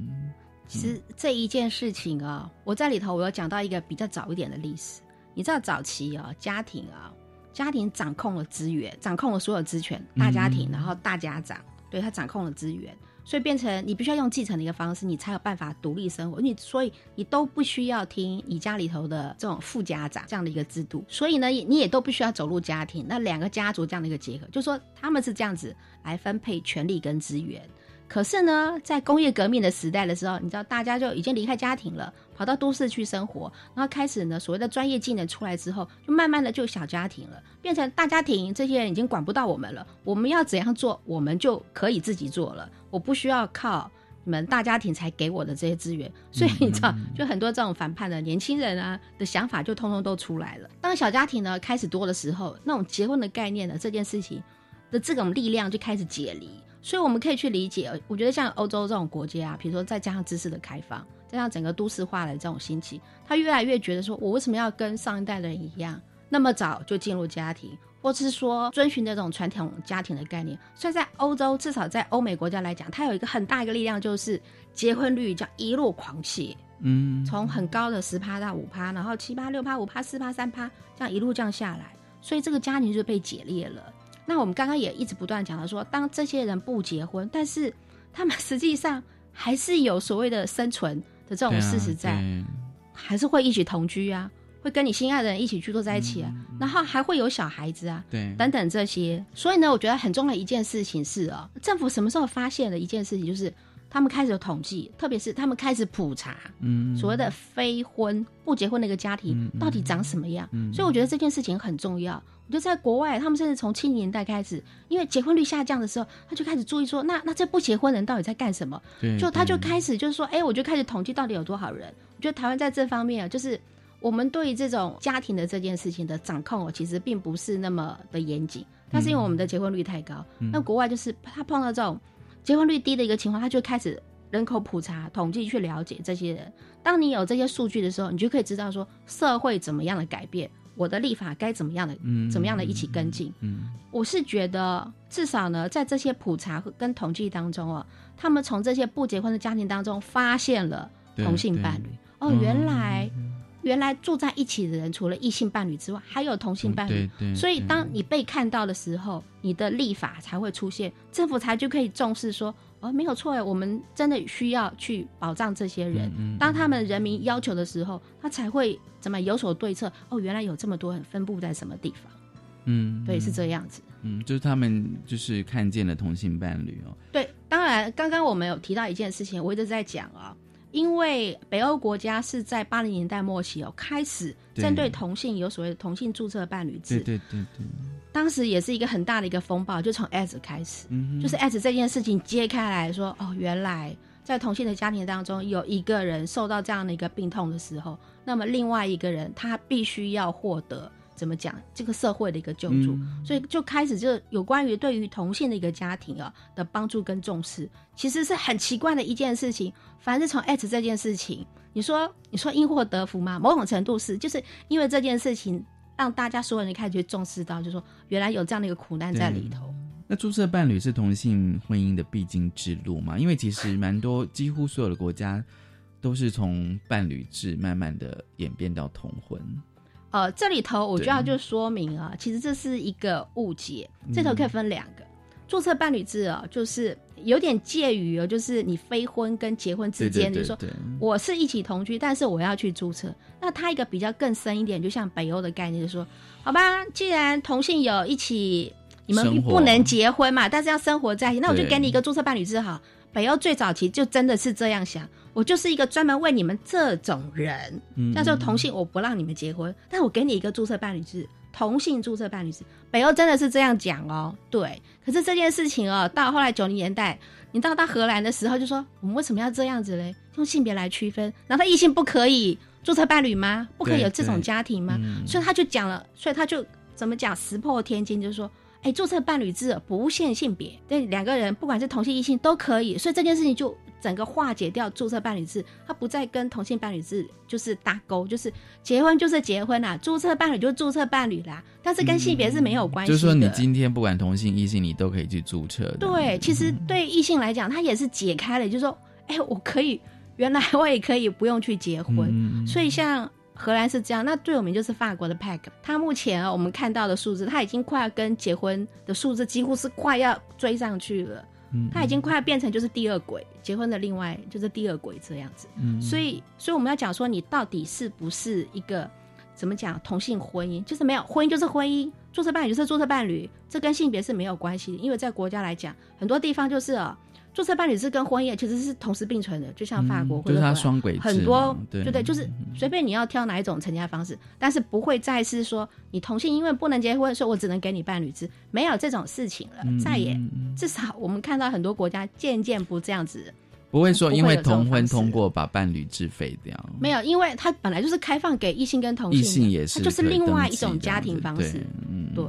其实这一件事情啊，我在里头我有讲到一个比较早一点的历史。你知道早期啊，家庭啊，家庭掌控了资源，掌控了所有资权，大家庭，然后大家长，对他掌控了资源，所以变成你必须要用继承的一个方式，你才有办法独立生活。你所以你都不需要听你家里头的这种副家长这样的一个制度，所以呢，你也都不需要走入家庭。那两个家族这样的一个结合，就说他们是这样子来分配权力跟资源。可是呢，在工业革命的时代的时候，你知道大家就已经离开家庭了，跑到都市去生活，然后开始呢，所谓的专业技能出来之后，就慢慢的就小家庭了，变成大家庭，这些人已经管不到我们了。我们要怎样做，我们就可以自己做了，我不需要靠你们大家庭才给我的这些资源。所以你知道，就很多这种反叛的年轻人啊的想法，就通通都出来了。当小家庭呢开始多的时候，那种结婚的概念呢，这件事情的这种力量就开始解离。所以我们可以去理解，我觉得像欧洲这种国家啊，比如说再加上知识的开放，加上整个都市化的这种兴起，他越来越觉得说，我为什么要跟上一代的人一样，那么早就进入家庭，或是说遵循这种传统家庭的概念？所以在欧洲，至少在欧美国家来讲，它有一个很大一个力量，就是结婚率叫一路狂泻，嗯，从很高的十趴到五趴，然后七趴、六趴、五趴、四趴、三趴，这样一路降下来，所以这个家庭就被解裂了。那我们刚刚也一直不断讲到说，当这些人不结婚，但是他们实际上还是有所谓的生存的这种事实在，还是会一起同居啊，会跟你心爱的人一起居住在一起啊，然后还会有小孩子啊，对，等等这些。所以呢，我觉得很重要的一件事情是啊，政府什么时候发现了一件事情就是。他们开始有统计，特别是他们开始普查，嗯，所谓的非婚不结婚的一个家庭到底长什么样。所以我觉得这件事情很重要。我觉得在国外，他们甚至从七零年代开始，因为结婚率下降的时候，他就开始注意说，那那这不结婚人到底在干什么？对，就他就开始就是说，哎，我就开始统计到底有多少人。我觉得台湾在这方面啊，就是我们对于这种家庭的这件事情的掌控，其实并不是那么的严谨。但是因为我们的结婚率太高，那国外就是他碰到这种结婚率低的一个情况，他就开始人口普查、统计去了解这些人。当你有这些数据的时候，你就可以知道说社会怎么样的改变，我的立法该怎么样的、怎么样的一起跟进。嗯，我是觉得至少呢，在这些普查跟统计当中哦，他们从这些不结婚的家庭当中发现了同性伴侣。哦，原来。原来住在一起的人，除了异性伴侣之外，还有同性伴侣。所以，当你被看到的时候，你的立法才会出现，政府才就可以重视说，哦，没有错哎，我们真的需要去保障这些人。当他们人民要求的时候，他才会怎么有所对策？哦，原来有这么多人分布在什么地方？嗯，对，是这样子。嗯，就是他们就是看见了同性伴侣哦。对，当然，刚刚我们有提到一件事情，我一直在讲啊。因为北欧国家是在八零年代末期哦，开始针对同性有所谓的同性注册伴侣制。对对对对。当时也是一个很大的一个风暴，就从 S 开始，就是 S 这件事情揭开来说，哦，原来在同性的家庭当中有一个人受到这样的一个病痛的时候，那么另外一个人他必须要获得。怎么讲？这个社会的一个救助，所以就开始就有关于对于同性的一个家庭啊的帮助跟重视，其实是很奇怪的一件事情。凡是从 H 这件事情，你说你说因祸得福吗？某种程度是，就是因为这件事情让大家所有人开始重视到，就说原来有这样的一个苦难在里头。那注册伴侣是同性婚姻的必经之路嘛？因为其实蛮多，几乎所有的国家都是从伴侣制慢慢的演变到同婚。呃，这里头我就要就说明啊，其实这是一个误解。这头可以分两个，注册伴侣制啊，就是有点介于哦，就是你非婚跟结婚之间，就是说我是一起同居，但是我要去注册。那它一个比较更深一点，就像北欧的概念，就是说，好吧，既然同性有一起，你们不能结婚嘛，但是要生活在一起，那我就给你一个注册伴侣制好。北欧最早期就真的是这样想。我就是一个专门为你们这种人，叫做同性，我不让你们结婚，但我给你一个注册伴侣制，同性注册伴侣制。北欧真的是这样讲哦，对。可是这件事情哦，到后来九零年代，你到到荷兰的时候，就说我们为什么要这样子嘞？用性别来区分，难道异性不可以注册伴侣吗？不可以有这种家庭吗？所以他就讲了，所以他就怎么讲，石破天惊，就是说。哎，注册伴侣制不限性别，对两个人不管是同性异性都可以，所以这件事情就整个化解掉注册伴侣制，它不再跟同性伴侣制就是搭钩，就是结婚就是结婚啦，注册伴侣就是注册伴侣啦，但是跟性别是没有关系。就是说你今天不管同性异性，你都可以去注册。对，其实对异性来讲，它也是解开了，就是说，哎，我可以，原来我也可以不用去结婚，所以像。荷兰是这样，那最有名就是法国的 PAG，它目前啊，我们看到的数字，它已经快要跟结婚的数字几乎是快要追上去了。嗯，它已经快要变成就是第二轨，结婚的另外就是第二轨这样子。嗯，所以，所以我们要讲说，你到底是不是一个怎么讲同性婚姻？就是没有婚姻就是婚姻，注册伴侣就是注册伴侣，这跟性别是没有关系的。因为在国家来讲，很多地方就是啊。注册伴侣制跟婚姻其实是同时并存的，就像法国或者很多，对。对，就是随便你要挑哪一种成家方式，但是不会再是说你同性因为不能结婚，所以我只能给你伴侣制，没有这种事情了，再也至少我们看到很多国家渐渐不这样子，不会说因为同婚通过把伴侣制废掉，没有，因为它本来就是开放给异性跟同性，异性也是，就是另外一种家庭方式，对，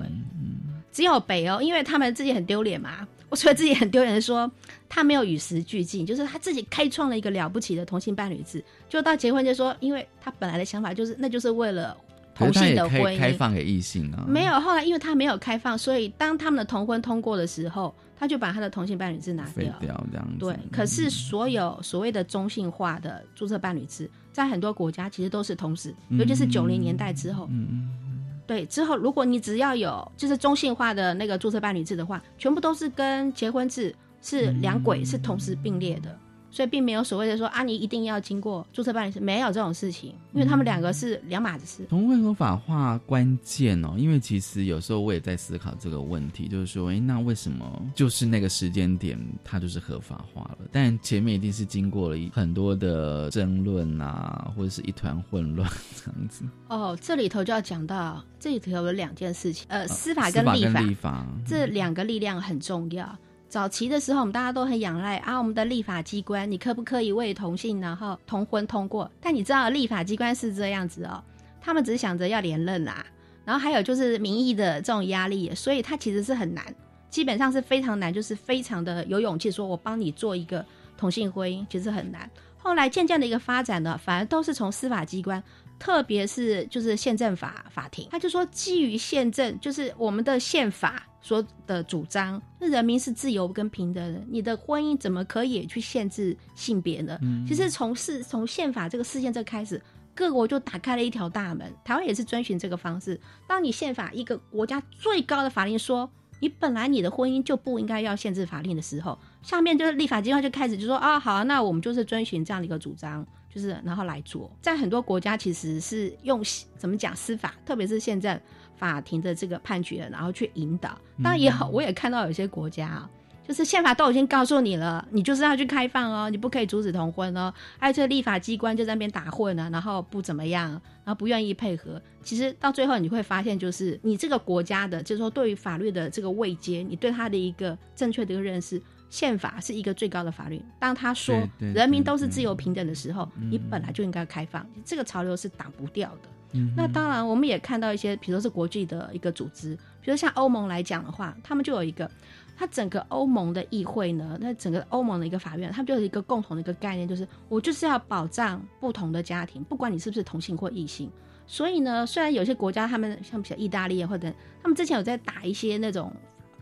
只有北欧，因为他们自己很丢脸嘛。我觉得自己很丢人，说他没有与时俱进，就是他自己开创了一个了不起的同性伴侣制，就到结婚就说，因为他本来的想法就是，那就是为了同性的婚姻开放给异性啊。没有，后来因为他没有开放，所以当他们的同婚通过的时候，他就把他的同性伴侣制拿掉，这样对。可是所有所谓的中性化的注册伴侣制，在很多国家其实都是同时，尤其是九零年代之后。嗯嗯。对，之后如果你只要有就是中性化的那个注册伴侣制的话，全部都是跟结婚制是两轨是同时并列的，所以并没有所谓的说啊，你一定要经过注册办理师，没有这种事情，因为他们两个是两码子事。同婚合法化关键哦，因为其实有时候我也在思考这个问题，就是说，哎，那为什么就是那个时间点它就是合法化了？但前面一定是经过了很多的争论啊，或者是一团混乱 这样子。哦，这里头就要讲到，这里头有两件事情，呃，司法跟立法，立法这两个力量很重要。早期的时候，我们大家都很仰赖啊，我们的立法机关，你可不可以为同性然后同婚通过？但你知道，立法机关是这样子哦，他们只是想着要连任啊，然后还有就是民意的这种压力，所以它其实是很难，基本上是非常难，就是非常的有勇气说，我帮你做一个同性婚姻，其实很难。后来渐渐的一个发展呢，反而都是从司法机关。特别是就是宪政法法庭，他就说基于宪政，就是我们的宪法所的主张，那人民是自由跟平等的，你的婚姻怎么可以去限制性别呢？其实从事从宪法这个事件这开始，各国就打开了一条大门，台湾也是遵循这个方式。当你宪法一个国家最高的法令说，你本来你的婚姻就不应该要限制法令的时候，下面就是立法机关就开始就说啊，好，那我们就是遵循这样的一个主张。就是，然后来做，在很多国家其实是用怎么讲司法，特别是现在法庭的这个判决，然后去引导。当然也好，我也看到有些国家啊，就是宪法都已经告诉你了，你就是要去开放哦，你不可以阻止同婚哦。还有这立法机关就在那边打混呢，然后不怎么样，然后不愿意配合。其实到最后你会发现，就是你这个国家的，就是说对于法律的这个位阶，你对他的一个正确的一个认识。宪法是一个最高的法律。当他说人民都是自由平等的时候，你本来就应该开放。这个潮流是挡不掉的。那当然，我们也看到一些，比如说是国际的一个组织，比如像欧盟来讲的话，他们就有一个，他整个欧盟的议会呢，那整个欧盟的一个法院，他们就有一个共同的一个概念，就是我就是要保障不同的家庭，不管你是不是同性或异性。所以呢，虽然有些国家他们像比如意大利或者他们之前有在打一些那种。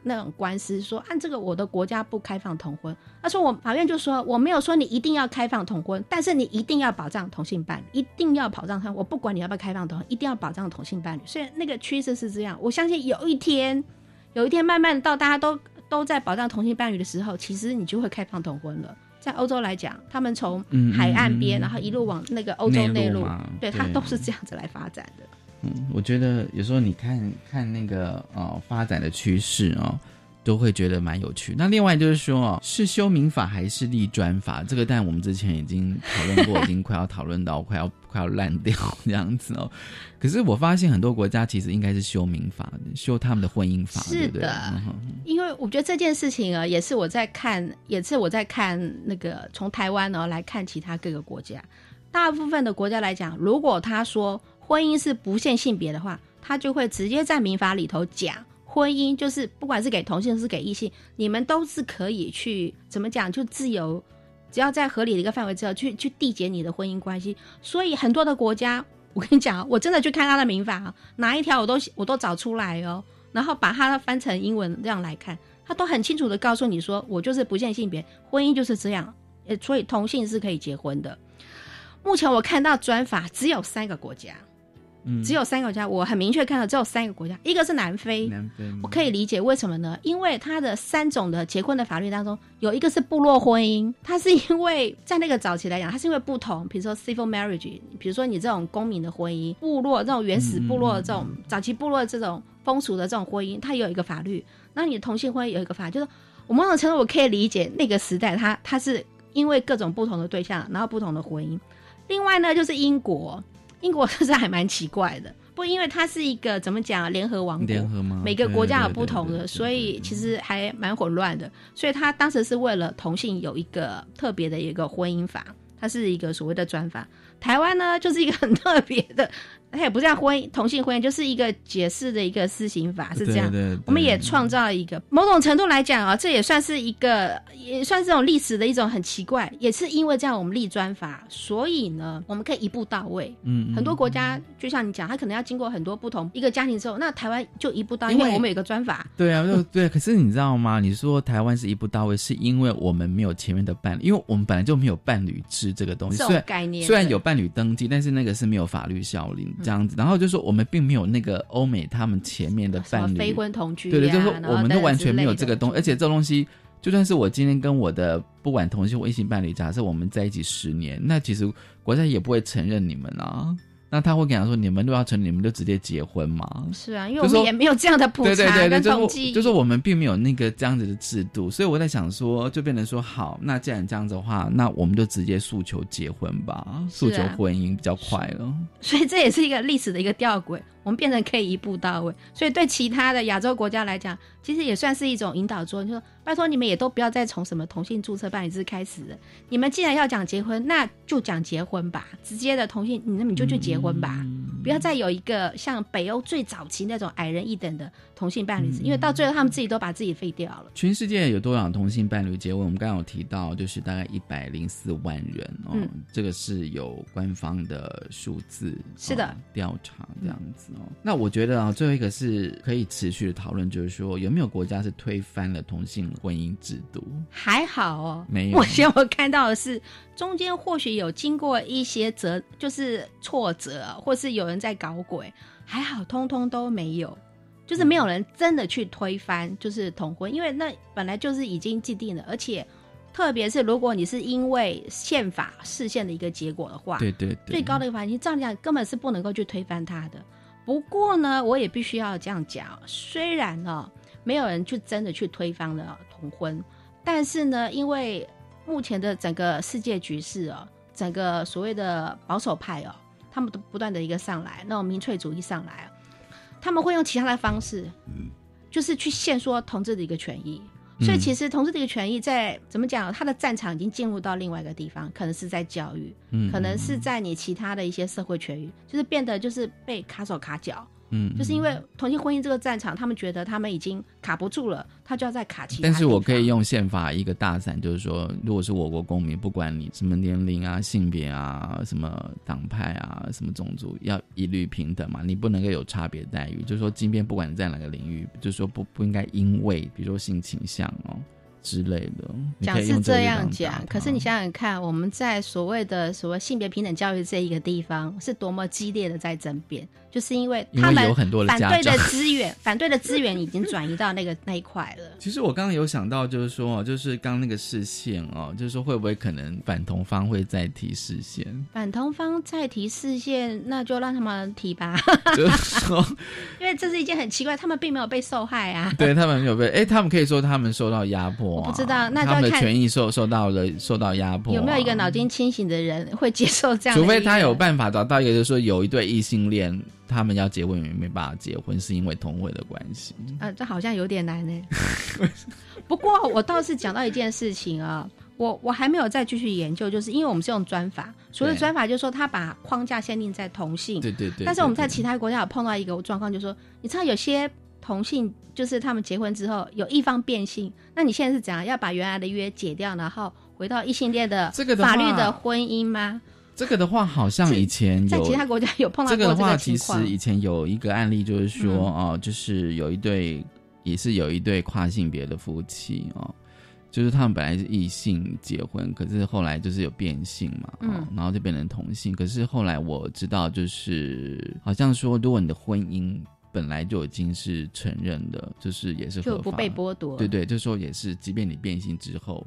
那种官司说，按这个我的国家不开放同婚。他说我法院就说我没有说你一定要开放同婚，但是你一定要保障同性伴侣，一定要保障他。我不管你要不要开放同婚，一定要保障同性伴侣。所以那个趋势是这样。我相信有一天，有一天慢慢到大家都都在保障同性伴侣的时候，其实你就会开放同婚了。在欧洲来讲，他们从海岸边，然后一路往那个欧洲内陆，对他都是这样子来发展的。嗯，我觉得有时候你看看那个呃发展的趋势哦，都会觉得蛮有趣。那另外就是说哦，是修民法还是立专法？这个但我们之前已经讨论过，已经快要讨论到快要快要烂掉这样子哦。可是我发现很多国家其实应该是修民法，修他们的婚姻法，是的。因为我觉得这件事情啊，也是我在看，也是我在看那个从台湾呢来看其他各个国家，大部分的国家来讲，如果他说。婚姻是不限性别的话，他就会直接在民法里头讲，婚姻就是不管是给同性是给异性，你们都是可以去怎么讲，就自由，只要在合理的一个范围之后去去缔结你的婚姻关系。所以很多的国家，我跟你讲，我真的去看他的民法，哪一条我都我都找出来哦，然后把它翻成英文这样来看，他都很清楚的告诉你说，我就是不限性别，婚姻就是这样，呃，所以同性是可以结婚的。目前我看到专法只有三个国家。只有三个国家，我很明确看到只有三个国家，一个是南非。南非，我可以理解为什么呢？因为它的三种的结婚的法律当中，有一个是部落婚姻，它是因为在那个早期来讲，它是因为不同，比如说 civil marriage，比如说你这种公民的婚姻，部落这种原始部落这种早期部落这种风俗的这种婚姻，它有一个法律。那你的同性婚姻有一个法，就是我某种程度我可以理解那个时代，它它是因为各种不同的对象，然后不同的婚姻。另外呢，就是英国。英国这是还蛮奇怪的，不，因为它是一个怎么讲联合王国，联合吗？每个国家有不同的，所以其实还蛮混乱的。所以他当时是为了同性有一个特别的一个婚姻法，它是一个所谓的专法。台湾呢，就是一个很特别的。它也不叫婚姻，同性婚姻就是一个解释的一个施行法，是这样。我们也创造了一个某种程度来讲啊，这也算是一个，也算是这种历史的一种很奇怪。也是因为这样，我们立专法，所以呢，我们可以一步到位。嗯，很多国家就像你讲，他可能要经过很多不同一个家庭之后，那台湾就一步到位，因为我们有个专法。对啊，对。可是你知道吗？你说台湾是一步到位，是因为我们没有前面的伴侣，因为我们本来就没有伴侣制这个东西。这种概念虽然有伴侣登记，但是那个是没有法律效力。这样子，然后就说我们并没有那个欧美他们前面的伴侣非婚同居，对对，就是说我们都完全没有这个东，而且这东西就算是我今天跟我的不管同性或异性伴侣，假设我们在一起十年，那其实国家也不会承认你们啊。那他会跟他说：“你们都要成，你们就直接结婚嘛？”是啊，因为我们也没有这样的普查跟统计，就是我们并没有那个这样子的制度，所以我在想说，就变成说，好，那既然这样子的话，那我们就直接诉求结婚吧，诉求婚姻比较快了。所以这也是一个历史的一个吊诡。我们变成可以一步到位，所以对其他的亚洲国家来讲，其实也算是一种引导作用。就说拜托你们也都不要再从什么同性注册办理制开始。你们既然要讲结婚，那就讲结婚吧，直接的同性，你那你就去结婚吧，不要再有一个像北欧最早期那种矮人一等的同性伴侣制，因为到最后他们自己都把自己废掉了。全世界有多少同性伴侣结婚？我们刚刚有提到，就是大概一百零四万人哦，这个是有官方的数字，是的，调查这样子哦。那我觉得啊，最后一个是可以持续的讨论，就是说有没有国家是推翻了同性婚姻制度？还好哦，没有。我先我看到的是中间或许有经过一些折，就是挫折，或是有人在搞鬼，还好通通都没有，就是没有人真的去推翻，就是同婚，因为那本来就是已经既定了，而且特别是如果你是因为宪法视线的一个结果的话，对对，最高的一个法庭照样根本是不能够去推翻它的。不过呢，我也必须要这样讲，虽然呢，没有人去真的去推翻了同婚，但是呢，因为目前的整个世界局势哦，整个所谓的保守派哦，他们都不断的一个上来，那种民粹主义上来，他们会用其他的方式，就是去限缩同志的一个权益。所以其实同志的一个权益在怎么讲，他的战场已经进入到另外一个地方，可能是在教育，可能是在你其他的一些社会权益，就是变得就是被卡手卡脚。嗯，就是因为同性婚姻这个战场，他们觉得他们已经卡不住了，他就要再卡其他。但是我可以用宪法一个大伞，就是说，如果是我国公民，不管你什么年龄啊、性别啊、什么党派啊、什么种族，要一律平等嘛，你不能够有差别待遇。就是说，今天不管你在哪个领域，就是说不不应该因为比如说性倾向哦。之类的，讲是这样讲，可是你想想看，我们在所谓的所谓性别平等教育这一个地方，是多么激烈的在争辩，就是因为他们有很多反对的资源，反对的资源已经转移到那个那一块了。其实我刚刚有想到，就是说，就是刚那个视线哦，就是说会不会可能反同方会再提视线？反同方再提视线，那就让他们提吧。就是说，因为这是一件很奇怪，他们并没有被受害啊。对他们没有被，哎，他们可以说他们受到压迫。我不知道，那就他们的权益受受到了受到压迫。有没有一个脑筋清醒的人会接受这样？除非他有办法找到一个，就是说有一对异性恋，他们要结婚也没办法结婚，是因为同婚的关系。啊，这好像有点难呢。不过我倒是讲到一件事情啊，我我还没有再继续研究，就是因为我们是用专法，所谓专法就是说他把框架限定在同性，对对对。但是我们在其他国家有碰到一个状况，就是说你知道有些。同性就是他们结婚之后有一方变性，那你现在是怎样要把原来的约解掉，然后回到异性恋的这个法律的婚姻吗？这个的话，好像以前在其他国家有碰到这个的话，其实以前有一个案例，就是说哦，就是有一对也是有一对跨性别的夫妻哦，就是他们本来是异性结婚，可是后来就是有变性嘛，嗯，然后就变成同性，可是后来我知道，就是好像说，如果你的婚姻。本来就已经是承认的，就是也是就不被剥夺。对对，就说也是，即便你变性之后，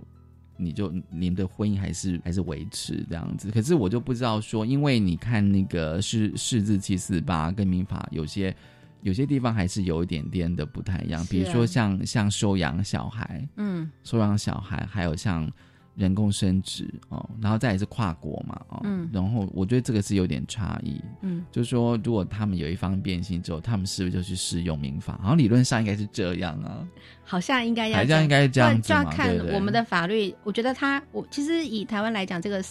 你就你们的婚姻还是还是维持这样子。可是我就不知道说，因为你看那个是四字七四八跟民法有些有些地方还是有一点点的不太一样，比如说像像收养小孩，嗯，收养小孩，还有像。人工生殖哦，然后再也是跨国嘛哦，然后我觉得这个是有点差异，嗯，就是说如果他们有一方变性之后，他们是不是就去适用民法？好像理论上应该是这样啊，好像应该要，好像应该这样子就要看我们的法律。我觉得他，我其实以台湾来讲，这个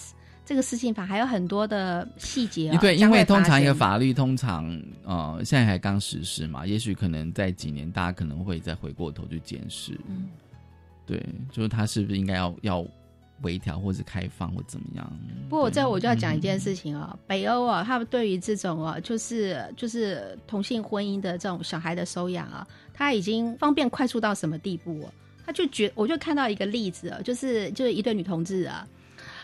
这个私信法还有很多的细节。对，因为通常一个法律通常呃现在还刚实施嘛，也许可能在几年，大家可能会再回过头去检视。嗯，对，就是他是不是应该要要。微调或者开放或怎么样？不过这我就要讲一件事情啊，北欧啊，他们对于这种啊，就是就是同性婚姻的这种小孩的收养啊，他已经方便快速到什么地步？他就觉，我就看到一个例子啊，就是就是一对女同志啊，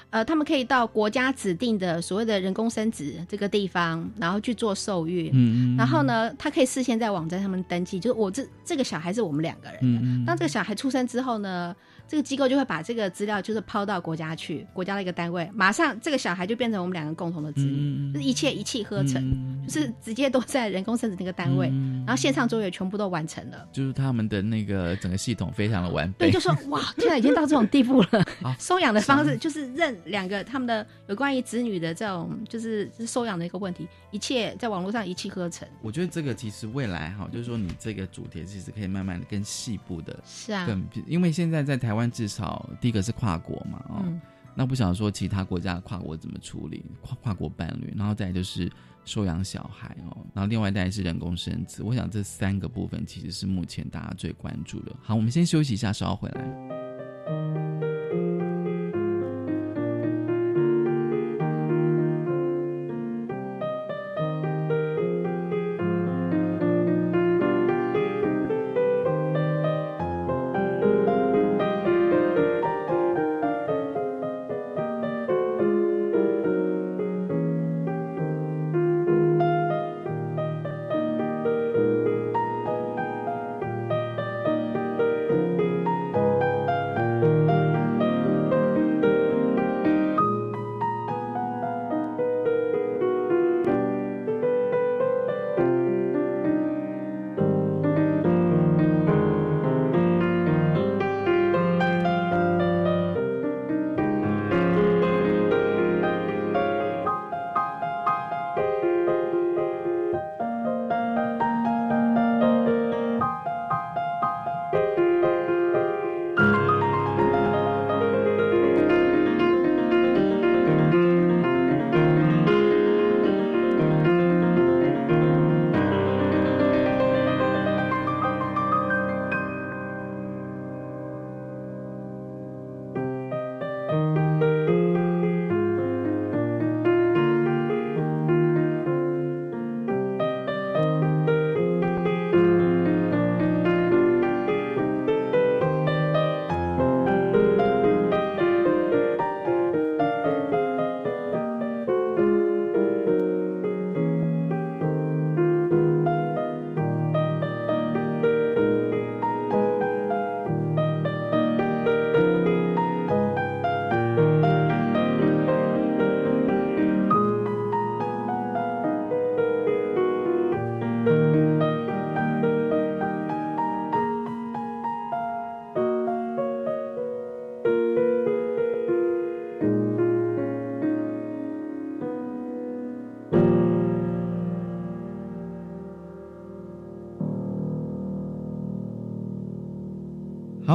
呃，他们可以到国家指定的所谓的人工生殖这个地方，然后去做受孕。嗯嗯然后呢，他可以事先在网站上面登记，就是我这这个小孩是我们两个人的。当这个小孩出生之后呢，这个机构就会把这个资料就是抛到国家去，国家的一个单位，马上这个小孩就变成我们两个共同的子女，嗯就是一切一气呵成，嗯就是直接都在人工生殖那个单位，嗯然后线上作业全部都完成了。就是他们的那个整个系统非常的完备，对，就说 哇，现在已经到这种地步了。收养的方式就是认两个他们的有关于子女的这种，就是是收养的一个问题，一切在网络上一气呵成。我觉得这个其实未来哈，就是说你这个主题其实可以慢慢的更细部的，是啊，更，因为现在在台湾至少第一个是跨国嘛，哦，嗯，那不想说其他国家的跨国怎么处理跨跨国伴侣，然后再就是收养小孩哦，然后另外再是人工生殖，我想这三个部分其实是目前大家最关注的。好，我们先休息一下，稍后回来。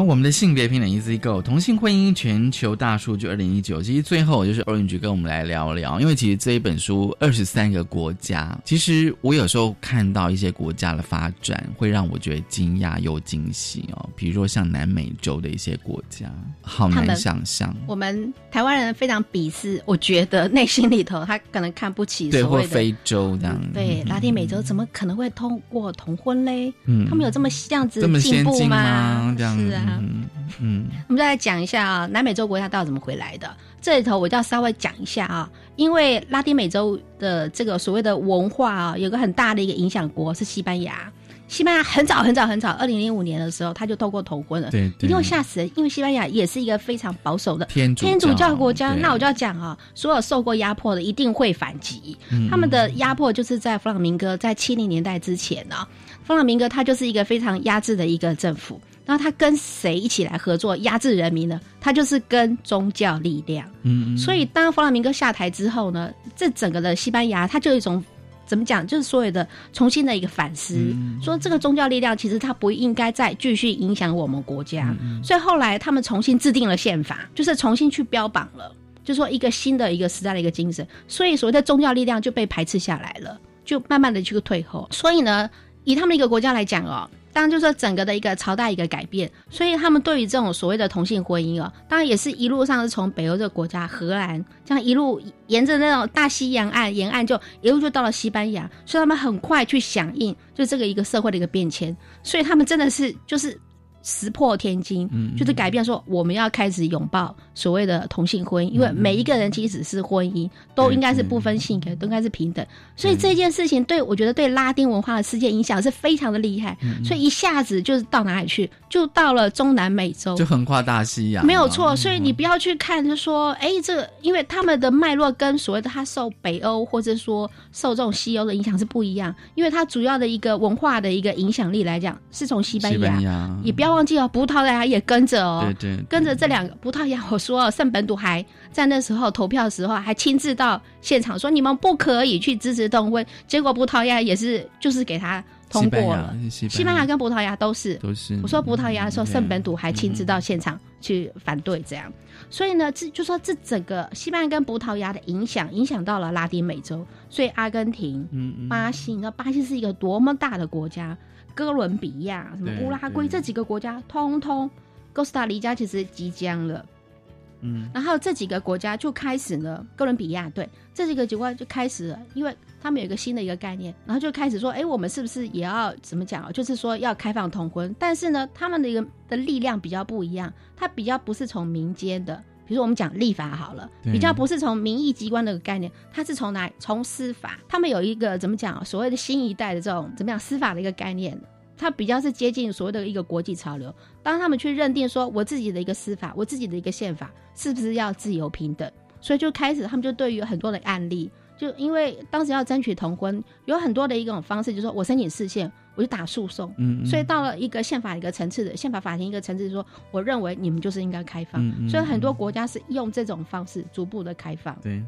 我们的性别平等 Easy Go 同性婚姻全球大数据二零一九，其实最后就是 Orange 跟我们来聊聊，因为其实这一本书二十三个国家，其实我有时候看到一些国家的发展，会让我觉得惊讶又惊喜哦。比如说像南美洲的一些国家，好难想象，我们台湾人非常鄙视，我觉得内心里头他可能看不起对，或非洲这样，对拉丁美洲怎么可能会通过同婚嘞？嗯他们有这么这样子这么进步先进吗？这样是啊。嗯嗯我们再来讲一下啊，南美洲国家到底怎么回来的？这里头我就要稍微讲一下啊，因为拉丁美洲的这个所谓的文化啊，有个很大的一个影响国是西班牙。西班牙很早很早很早，二零零五年的时候他就透过头婚了，对对一定会吓死人，因为西班牙也是一个非常保守的天主天主教国家。那我就要讲啊，所有受过压迫的一定会反击。嗯他们的压迫就是在弗朗明哥在七零年代之前呢、弗朗明哥他就是一个非常压制的一个政府。然后他跟谁一起来合作压制人民呢？他就是跟宗教力量。嗯嗯所以当弗朗明哥下台之后呢，这整个的西班牙，他就有一种怎么讲，就是所有的重新的一个反思，嗯说这个宗教力量其实它不应该再继续影响我们国家。嗯所以后来他们重新制定了宪法，就是重新去标榜了，就说一个新的一个时代的一个精神。所以所谓的宗教力量就被排斥下来了，就慢慢的去退后。所以呢，以他们一个国家来讲哦。当然，就是说整个的一个朝代一个改变，所以他们对于这种所谓的同性婚姻哦，当然也是一路上是从北欧这个国家荷兰，这样一路沿着那种大西洋岸沿岸，就一路就到了西班牙，所以他们很快去响应就这个一个社会的一个变迁，所以他们真的是就是石破天惊，嗯就是改变说我们要开始拥抱所谓的同性婚姻，因为每一个人即使是婚姻，都应该是不分性别，都应该是平等。所以这件事情对我觉得对拉丁文化的世界影响是非常的厉害，所以一下子就是到哪里去，就到了中南美洲，就横跨大西洋，没有错，所以你不要去看，就说，哎，这个，因为他们的脉络跟所谓的他受北欧或者说受这种西欧的影响是不一样，因为它主要的一个文化的一个影响力来讲，是从西班牙，西班牙。也不要忘记哦，葡萄牙也跟着哦，对对对。跟着这两个葡萄牙，我说哦圣本笃还在那时候投票的时候还亲自到现场说你们不可以去支持动婚，结果葡萄牙也是就是给他通过了，西班牙跟葡萄牙都是。都是。我说葡萄牙的时候，圣本笃还亲自到现场去反对这样，所以呢，这就说这整个西班牙跟葡萄牙的影响，影响到了拉丁美洲，所以阿根廷、嗯嗯。巴西，你知道巴西是一个多么大的国家，哥伦比亚、什么乌拉圭这几个国家，通通哥斯达黎加其实即将了。嗯然后这几个国家就开始呢，哥伦比亚对这几个国家就开始了，因为他们有一个新的一个概念，然后就开始说，哎，我们是不是也要怎么讲啊？就是说要开放同婚，但是呢，他们的一个的力量比较不一样，它比较不是从民间的，比如说我们讲立法好了，比较不是从民意机关的概念，它是从哪里？从司法，他们有一个怎么讲啊？所谓的新一代的这种怎么样司法的一个概念。它比较是接近所谓的一个国际潮流。当他们去认定说，我自己的一个司法，我自己的一个宪法是不是要自由平等，所以就开始他们就对于很多的案例，就因为当时要争取同婚，有很多的一种方式，就是说我申请释宪，我就打诉讼。嗯，嗯所以到了一个宪法一个层次的宪法法庭一个层次说，我认为你们就是应该开放。嗯嗯所以很多国家是用这种方式逐步的开放。对，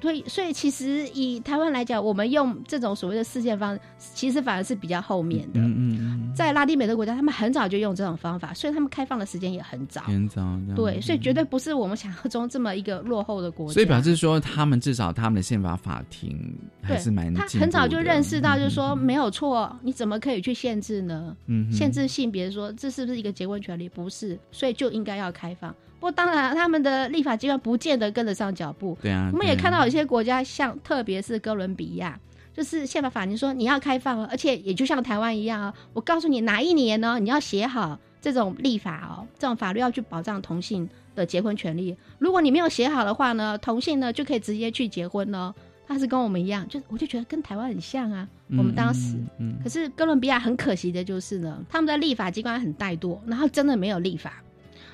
所以，所以其实以台湾来讲，我们用这种所谓的事件方式，其实反而是比较后面的。嗯嗯嗯，在拉丁美洲国家，他们很早就用这种方法，所以他们开放的时间也很早。很早对，所以绝对不是我们想象中这么一个落后的国家。所以表示说，他们至少他们的宪法法庭还是蛮他很早就认识到，就是说没有错，你怎么可以去限制呢？嗯限制性别说这是不是一个结婚权利？不是，所以就应该要开放。不过当然，他们的立法机关不见得跟得上脚步。对啊，我们也看到有些国家，像特别是哥伦比亚，就是宪法法庭说你要开放哦，而且也就像台湾一样啊，我告诉你哪一年呢，你要写好这种立法哦，这种法律要去保障同性的结婚权利。如果你没有写好的话呢，同性呢就可以直接去结婚哦。他是跟我们一样，就我就觉得跟台湾很像啊。我们当时，嗯可是哥伦比亚很可惜的就是呢，他们的立法机关很怠惰，然后真的没有立法，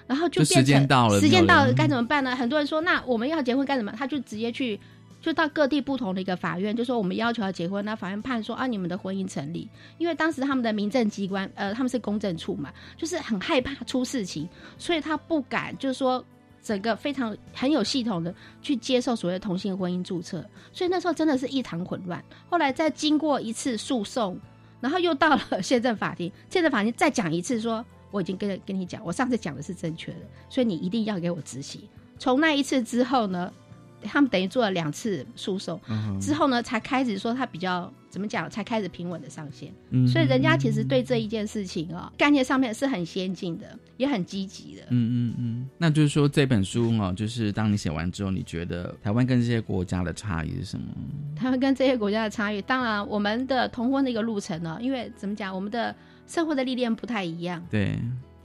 然后就变成间到了时间到了该怎么办呢？很多人说，那我们要结婚该怎么？他就直接去。就到各地不同的一个法院，就说我们要求要结婚，那法院判说啊，你们的婚姻成立，因为当时他们的民政机关，呃，他们是公证处嘛，就是很害怕出事情，所以他不敢，就是说整个非常很有系统的去接受所谓的同性婚姻注册，所以那时候真的是异常混乱。后来再经过一次诉讼，然后又到了 宪政法庭，宪政法庭再讲一次说，我已经跟跟你讲，我上次讲的是正确的，所以你一定要给我执行。从那一次之后呢，他们等于做了两次诉讼，嗯之后呢才开始说他比较怎么讲，才开始平稳的上线。嗯所以人家其实对这一件事情啊、概念上面是很先进的，也很积极的。嗯嗯嗯，那就是说这本书哦，就是当你写完之后，你觉得台湾跟这些国家的差异是什么？台湾跟这些国家的差异，当然我们的同婚的一个路程呢，因为怎么讲，我们的社会的历练不太一样，对，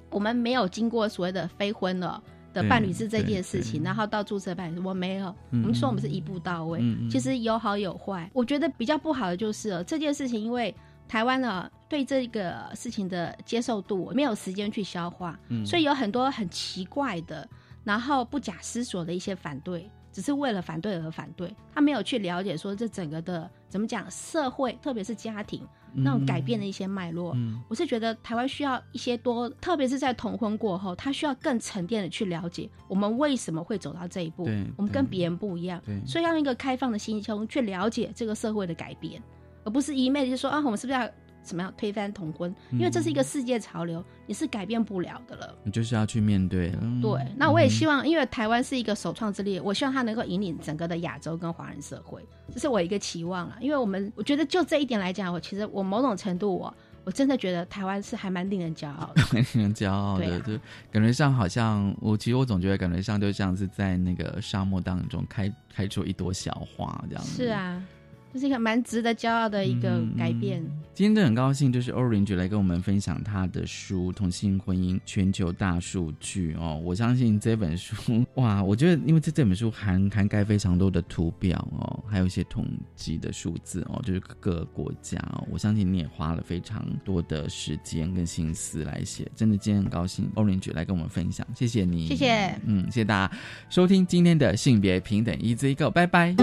我们没有经过所谓的非婚了。的伴侣制这件事情，然后到注册伴侣，我没有。嗯我们说我们是一步到位，其实有好有坏。我觉得比较不好的就是哦这件事情，因为台湾呢对这个事情的接受度没有时间去消化，嗯所以有很多很奇怪的，然后不假思索的一些反对，只是为了反对而反对，他没有去了解说这整个的怎么讲社会，特别是家庭那种改变的一些脉络。嗯。我是觉得台湾需要一些多，特别是在同婚过后，他需要更沉淀的去了解我们为什么会走到这一步，我们跟别人不一样对，所以要用一个开放的心胸去了解这个社会的改变，而不是一昧的就说啊，我们是不是要怎么样推翻同婚？因为这是一个世界潮流，你是改变不了的了。你就是要去面对了。对，那我也希望，因为台湾是一个首创之力，我希望它能够引领整个的亚洲跟华人社会，这是我一个期望了。因为我们，我觉得就这一点来讲，我其实我某种程度我我真的觉得台湾是还蛮令人骄傲的。很 令人骄傲的，啊就感觉上好像我其实我总觉得感觉上就像是在那个沙漠当中开开出一朵小花这样子。是，啊，这是一个蛮值得骄傲的一个改变。今天真的很高兴，就是 Orange 来跟我们分享他的书《同性婚姻全球大数据》哦。我相信这本书，哇，我觉得因为这这本书涵涵盖非常多的图表哦，还有一些统计的数字哦，就是各个国家哦。我相信你也花了非常多的时间跟心思来写，真的今天很高兴 Orange 来跟我们分享，谢谢你，谢谢，嗯，谢谢大家收听今天的性别平等一字一个，拜拜。